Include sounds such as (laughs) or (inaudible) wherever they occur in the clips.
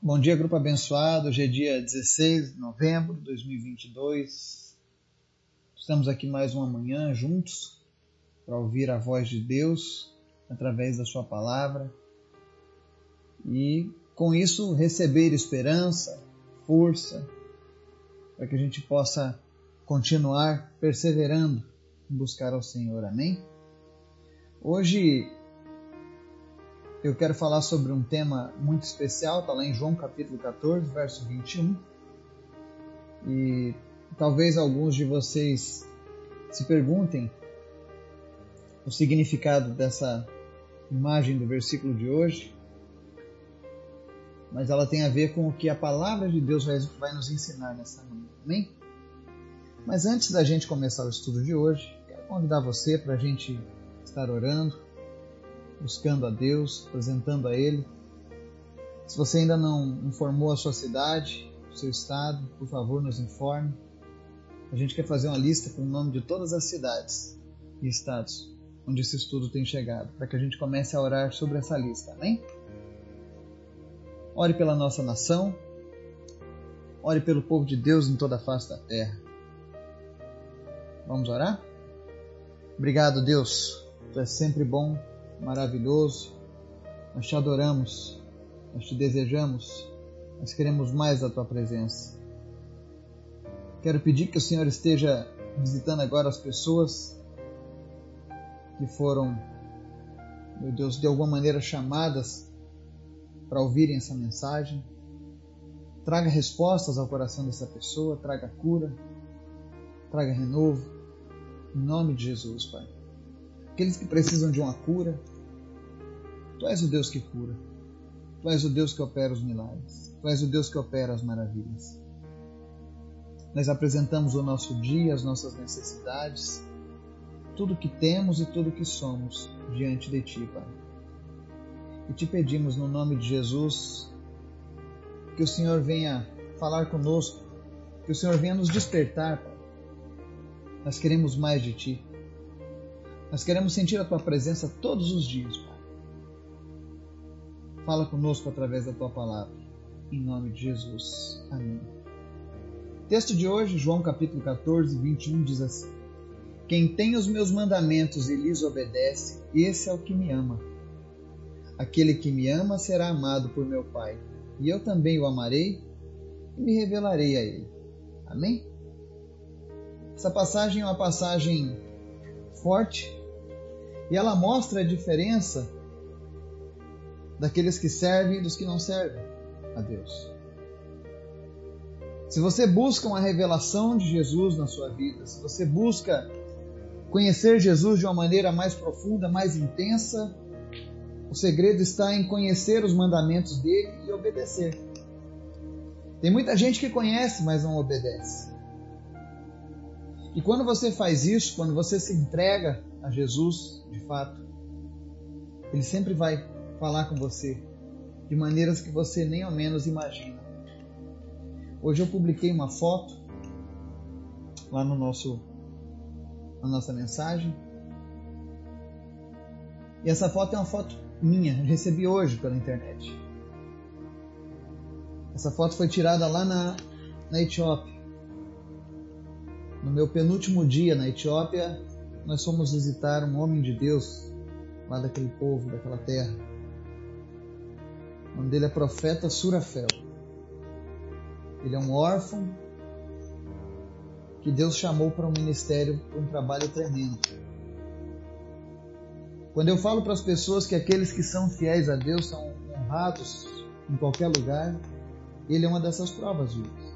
Bom dia, grupo abençoado. Hoje é dia 16 de novembro de 2022. Estamos aqui mais uma manhã juntos para ouvir a voz de Deus através da Sua palavra e, com isso, receber esperança, força, para que a gente possa continuar perseverando em buscar ao Senhor. Amém? Hoje eu quero falar sobre um tema muito especial, está lá em João capítulo 14, verso 21. E talvez alguns de vocês se perguntem o significado dessa imagem do versículo de hoje, mas ela tem a ver com o que a palavra de Deus vai nos ensinar nessa manhã. Amém? Mas antes da gente começar o estudo de hoje, quero convidar você para a gente estar orando buscando a Deus, apresentando a Ele. Se você ainda não informou a sua cidade, o seu estado, por favor, nos informe. A gente quer fazer uma lista com o nome de todas as cidades e estados onde esse estudo tem chegado, para que a gente comece a orar sobre essa lista, amém? Ore pela nossa nação, ore pelo povo de Deus em toda a face da terra. Vamos orar? Obrigado, Deus. Tu és sempre bom maravilhoso. Nós te adoramos, nós te desejamos, nós queremos mais da tua presença. Quero pedir que o Senhor esteja visitando agora as pessoas que foram, meu Deus, de alguma maneira chamadas para ouvirem essa mensagem. Traga respostas ao coração dessa pessoa, traga cura, traga renovo. Em nome de Jesus, Pai aqueles que precisam de uma cura. Tu és o Deus que cura. Tu és o Deus que opera os milagres. Tu és o Deus que opera as maravilhas. Nós apresentamos o nosso dia, as nossas necessidades, tudo que temos e tudo que somos diante de Ti, Pai. E te pedimos no nome de Jesus que o Senhor venha falar conosco, que o Senhor venha nos despertar, Pai. Nós queremos mais de Ti. Nós queremos sentir a tua presença todos os dias, Pai. Fala conosco através da tua palavra. Em nome de Jesus. Amém. Texto de hoje, João capítulo 14, 21 diz assim: Quem tem os meus mandamentos e lhes obedece, esse é o que me ama. Aquele que me ama será amado por meu Pai, e eu também o amarei e me revelarei a ele. Amém? Essa passagem é uma passagem forte e ela mostra a diferença daqueles que servem e dos que não servem a Deus. Se você busca uma revelação de Jesus na sua vida, se você busca conhecer Jesus de uma maneira mais profunda, mais intensa, o segredo está em conhecer os mandamentos dele e obedecer. Tem muita gente que conhece, mas não obedece. E quando você faz isso, quando você se entrega a Jesus, de fato, Ele sempre vai falar com você de maneiras que você nem ao menos imagina. Hoje eu publiquei uma foto lá no nosso na nossa mensagem. E essa foto é uma foto minha, recebi hoje pela internet. Essa foto foi tirada lá na, na Etiópia. No meu penúltimo dia na Etiópia, nós fomos visitar um homem de Deus lá daquele povo, daquela terra. O nome dele é Profeta Surafel. Ele é um órfão que Deus chamou para um ministério, para um trabalho tremendo. Quando eu falo para as pessoas que aqueles que são fiéis a Deus são honrados em qualquer lugar, ele é uma dessas provas vivas.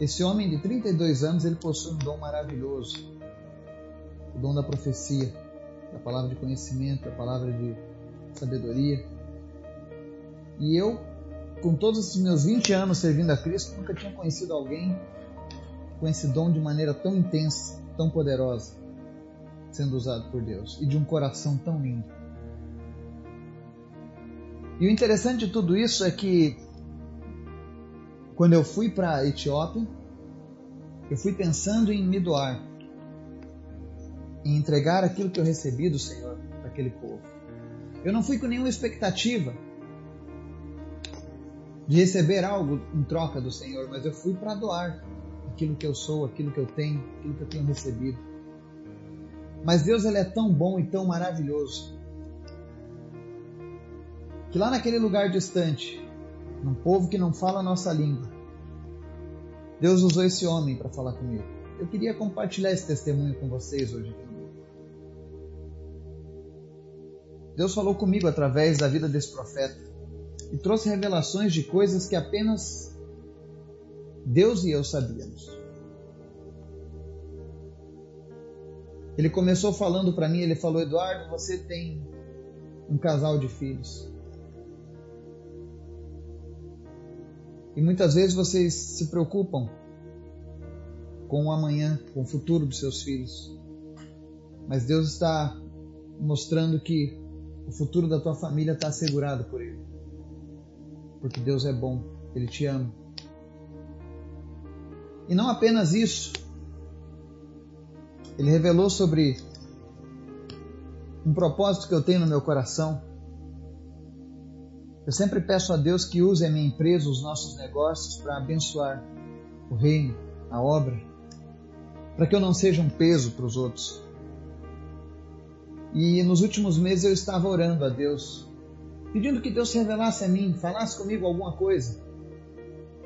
Esse homem de 32 anos, ele possui um dom maravilhoso. O dom da profecia, da palavra de conhecimento, da palavra de sabedoria. E eu, com todos esses meus 20 anos servindo a Cristo, nunca tinha conhecido alguém com esse dom de maneira tão intensa, tão poderosa, sendo usado por Deus e de um coração tão lindo. E o interessante de tudo isso é que quando eu fui para Etiópia, eu fui pensando em me doar, em entregar aquilo que eu recebi do Senhor para aquele povo. Eu não fui com nenhuma expectativa de receber algo em troca do Senhor, mas eu fui para doar aquilo que eu sou, aquilo que eu tenho, aquilo que eu tenho recebido. Mas Deus ele é tão bom e tão maravilhoso que lá naquele lugar distante, num povo que não fala a nossa língua, Deus usou esse homem para falar comigo. Eu queria compartilhar esse testemunho com vocês hoje. Deus falou comigo através da vida desse profeta e trouxe revelações de coisas que apenas Deus e eu sabíamos. Ele começou falando para mim, ele falou: "Eduardo, você tem um casal de filhos. E muitas vezes vocês se preocupam com o amanhã, com o futuro dos seus filhos. Mas Deus está mostrando que o futuro da tua família está assegurado por Ele. Porque Deus é bom, Ele te ama. E não apenas isso, Ele revelou sobre um propósito que eu tenho no meu coração. Eu sempre peço a Deus que use a minha empresa, os nossos negócios, para abençoar o reino, a obra, para que eu não seja um peso para os outros. E nos últimos meses eu estava orando a Deus, pedindo que Deus se revelasse a mim, falasse comigo alguma coisa.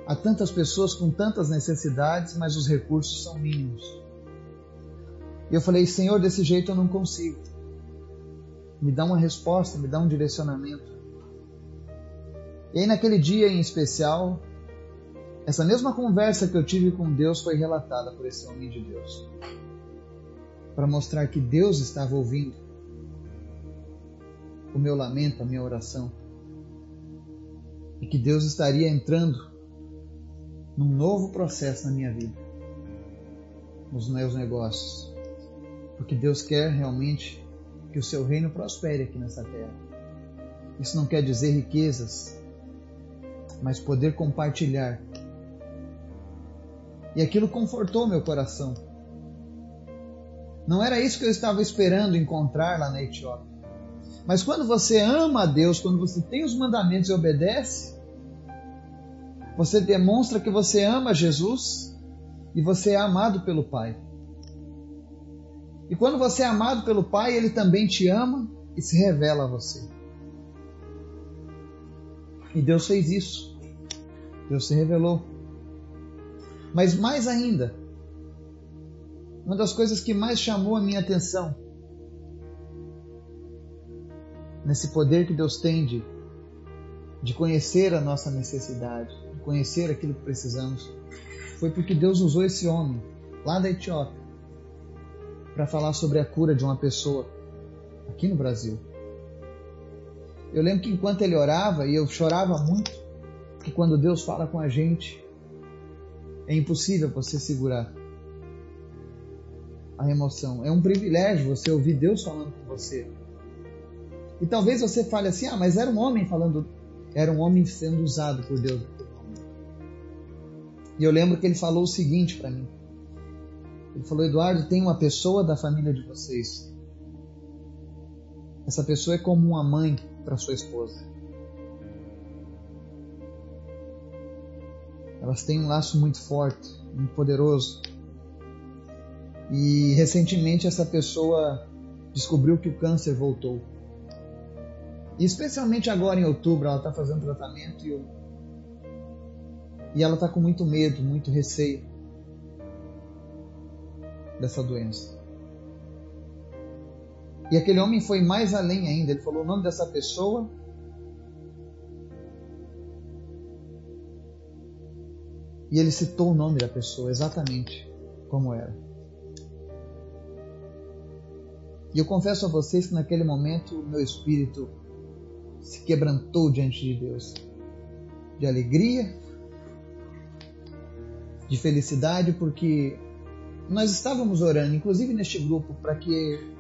Há tantas pessoas com tantas necessidades, mas os recursos são mínimos. E eu falei, Senhor, desse jeito eu não consigo. Me dá uma resposta, me dá um direcionamento. E aí, naquele dia em especial, essa mesma conversa que eu tive com Deus foi relatada por esse homem de Deus para mostrar que Deus estava ouvindo o meu lamento, a minha oração. E que Deus estaria entrando num novo processo na minha vida, nos meus negócios. Porque Deus quer realmente que o seu reino prospere aqui nessa terra. Isso não quer dizer riquezas, mas poder compartilhar. E aquilo confortou meu coração. Não era isso que eu estava esperando encontrar lá na Etiópia. Mas quando você ama a Deus, quando você tem os mandamentos e obedece, você demonstra que você ama Jesus e você é amado pelo Pai. E quando você é amado pelo Pai, Ele também te ama e se revela a você. E Deus fez isso. Deus se revelou. Mas mais ainda, uma das coisas que mais chamou a minha atenção nesse poder que Deus tem de, de conhecer a nossa necessidade, de conhecer aquilo que precisamos, foi porque Deus usou esse homem lá da Etiópia para falar sobre a cura de uma pessoa aqui no Brasil. Eu lembro que enquanto ele orava, e eu chorava muito, que quando Deus fala com a gente, é impossível você segurar a emoção. É um privilégio você ouvir Deus falando com você. E talvez você fale assim: ah, mas era um homem falando, era um homem sendo usado por Deus. E eu lembro que ele falou o seguinte para mim. Ele falou: Eduardo, tem uma pessoa da família de vocês. Essa pessoa é como uma mãe para sua esposa. Elas têm um laço muito forte, muito poderoso. E recentemente essa pessoa descobriu que o câncer voltou. E especialmente agora em outubro, ela está fazendo tratamento e, eu... e ela está com muito medo, muito receio dessa doença. E aquele homem foi mais além ainda. Ele falou o nome dessa pessoa. E ele citou o nome da pessoa exatamente como era. E eu confesso a vocês que naquele momento meu espírito se quebrantou diante de Deus. De alegria, de felicidade, porque nós estávamos orando, inclusive neste grupo, para que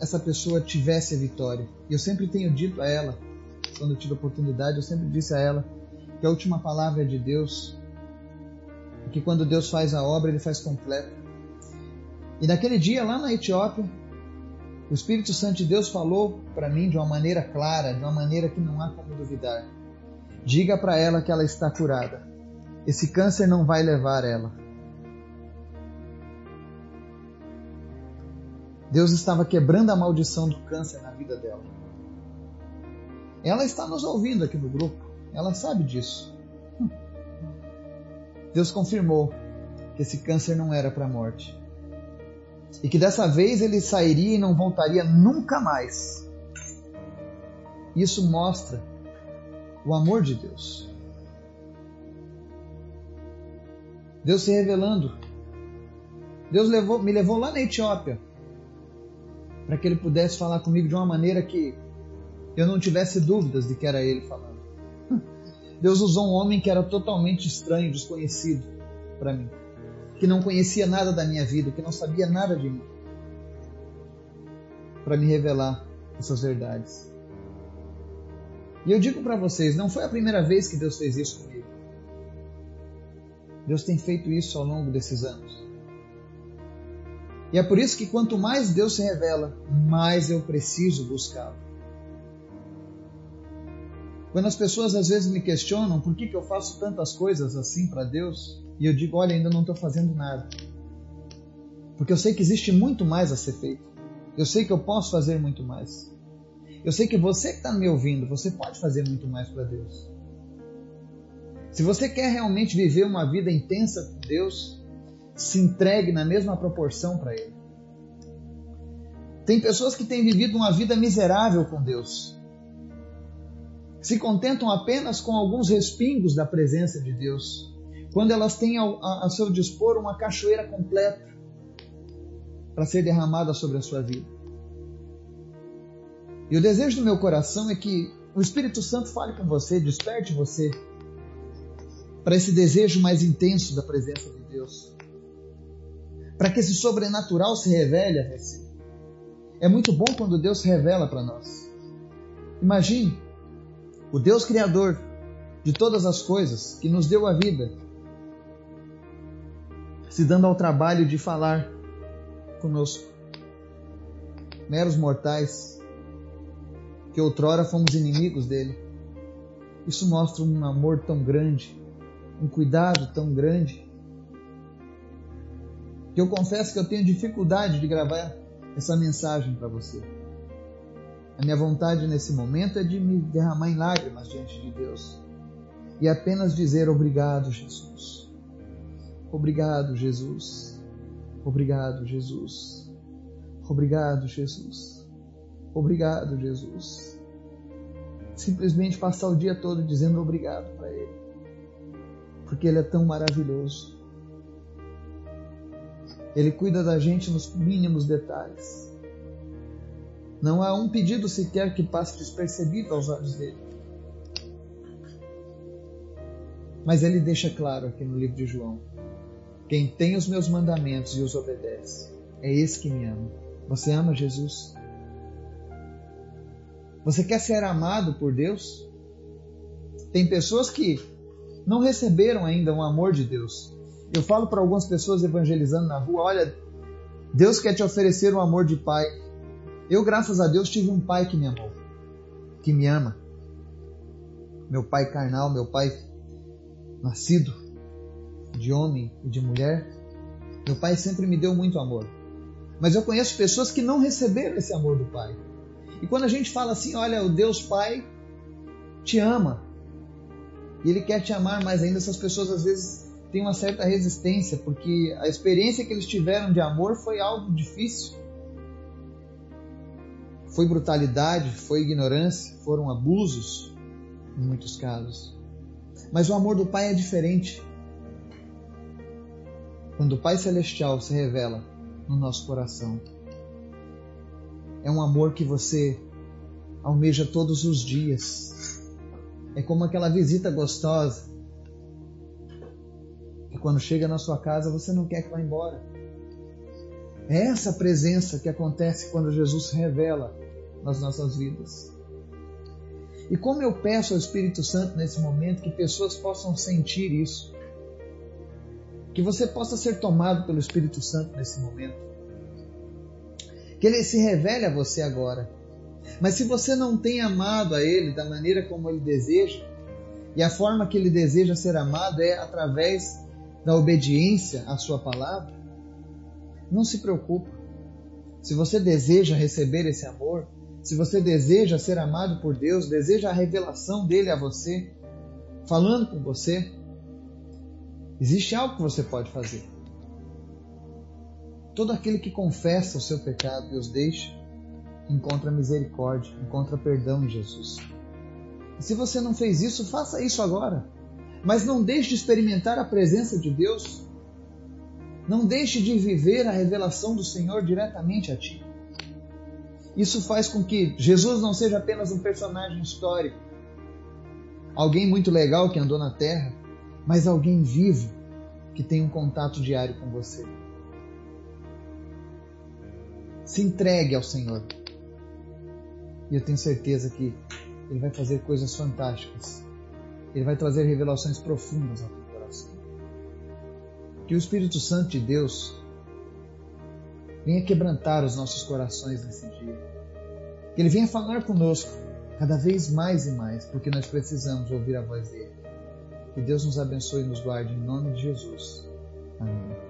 essa pessoa tivesse a vitória. E eu sempre tenho dito a ela, quando eu tive a oportunidade, eu sempre disse a ela que a última palavra é de Deus, que quando Deus faz a obra, ele faz completa. E naquele dia, lá na Etiópia, o Espírito Santo de Deus falou para mim de uma maneira clara, de uma maneira que não há como duvidar, Diga para ela que ela está curada. Esse câncer não vai levar ela. Deus estava quebrando a maldição do câncer na vida dela. Ela está nos ouvindo aqui no grupo. Ela sabe disso. Deus confirmou que esse câncer não era para a morte. E que dessa vez ele sairia e não voltaria nunca mais. Isso mostra o amor de Deus. Deus se revelando. Deus levou, me levou lá na Etiópia para que ele pudesse falar comigo de uma maneira que eu não tivesse dúvidas de que era ele falando. (laughs) Deus usou um homem que era totalmente estranho, desconhecido para mim, que não conhecia nada da minha vida, que não sabia nada de mim, para me revelar essas verdades. E eu digo para vocês, não foi a primeira vez que Deus fez isso comigo. Deus tem feito isso ao longo desses anos. E é por isso que quanto mais Deus se revela, mais eu preciso buscá-lo. Quando as pessoas às vezes me questionam por que, que eu faço tantas coisas assim para Deus, e eu digo, olha, ainda não estou fazendo nada. Porque eu sei que existe muito mais a ser feito. Eu sei que eu posso fazer muito mais. Eu sei que você que está me ouvindo, você pode fazer muito mais para Deus. Se você quer realmente viver uma vida intensa com Deus, se entregue na mesma proporção para Ele. Tem pessoas que têm vivido uma vida miserável com Deus se contentam apenas com alguns respingos da presença de Deus, quando elas têm a, a seu dispor uma cachoeira completa para ser derramada sobre a sua vida. E o desejo do meu coração é que o Espírito Santo fale com você, desperte você para esse desejo mais intenso da presença de Deus. Para que esse sobrenatural se revele a você. É muito bom quando Deus se revela para nós. Imagine o Deus Criador de todas as coisas, que nos deu a vida, se dando ao trabalho de falar conosco, meros mortais, que outrora fomos inimigos dele. Isso mostra um amor tão grande, um cuidado tão grande, que eu confesso que eu tenho dificuldade de gravar essa mensagem para você. A minha vontade nesse momento é de me derramar em lágrimas diante de Deus e apenas dizer obrigado, Jesus. Obrigado, Jesus. Obrigado, Jesus. Obrigado, Jesus. Obrigado, Jesus. Simplesmente passar o dia todo dizendo obrigado para Ele, porque Ele é tão maravilhoso. Ele cuida da gente nos mínimos detalhes. Não há um pedido sequer que passe despercebido aos olhos dele. Mas ele deixa claro aqui no livro de João: quem tem os meus mandamentos e os obedece, é esse que me ama. Você ama Jesus? Você quer ser amado por Deus? Tem pessoas que não receberam ainda o amor de Deus. Eu falo para algumas pessoas evangelizando na rua: olha, Deus quer te oferecer o amor de pai. Eu, graças a Deus, tive um pai que me amou, que me ama. Meu pai carnal, meu pai nascido de homem e de mulher. Meu pai sempre me deu muito amor. Mas eu conheço pessoas que não receberam esse amor do pai. E quando a gente fala assim, olha, o Deus Pai te ama. E ele quer te amar mais ainda, essas pessoas às vezes têm uma certa resistência, porque a experiência que eles tiveram de amor foi algo difícil. Foi brutalidade, foi ignorância, foram abusos, em muitos casos. Mas o amor do Pai é diferente. Quando o Pai Celestial se revela no nosso coração, é um amor que você almeja todos os dias. É como aquela visita gostosa quando chega na sua casa você não quer que vá embora. É essa presença que acontece quando Jesus se revela nas nossas vidas. E como eu peço ao Espírito Santo nesse momento que pessoas possam sentir isso, que você possa ser tomado pelo Espírito Santo nesse momento, que ele se revele a você agora. Mas se você não tem amado a Ele da maneira como Ele deseja, E a forma que ele deseja ser amado é através da obediência à sua palavra. Não se preocupe. Se você deseja receber esse amor, se você deseja ser amado por Deus, deseja a revelação dele a você, falando com você, existe algo que você pode fazer. Todo aquele que confessa o seu pecado e os deixa, encontra misericórdia, encontra perdão em Jesus. E se você não fez isso, faça isso agora. Mas não deixe de experimentar a presença de Deus. Não deixe de viver a revelação do Senhor diretamente a ti. Isso faz com que Jesus não seja apenas um personagem histórico, alguém muito legal que andou na terra, mas alguém vivo que tem um contato diário com você. Se entregue ao Senhor. E eu tenho certeza que Ele vai fazer coisas fantásticas. Ele vai trazer revelações profundas ao teu coração. Que o Espírito Santo de Deus venha quebrantar os nossos corações nesse dia. Que Ele venha falar conosco cada vez mais e mais, porque nós precisamos ouvir a voz dele. Que Deus nos abençoe e nos guarde em nome de Jesus. Amém.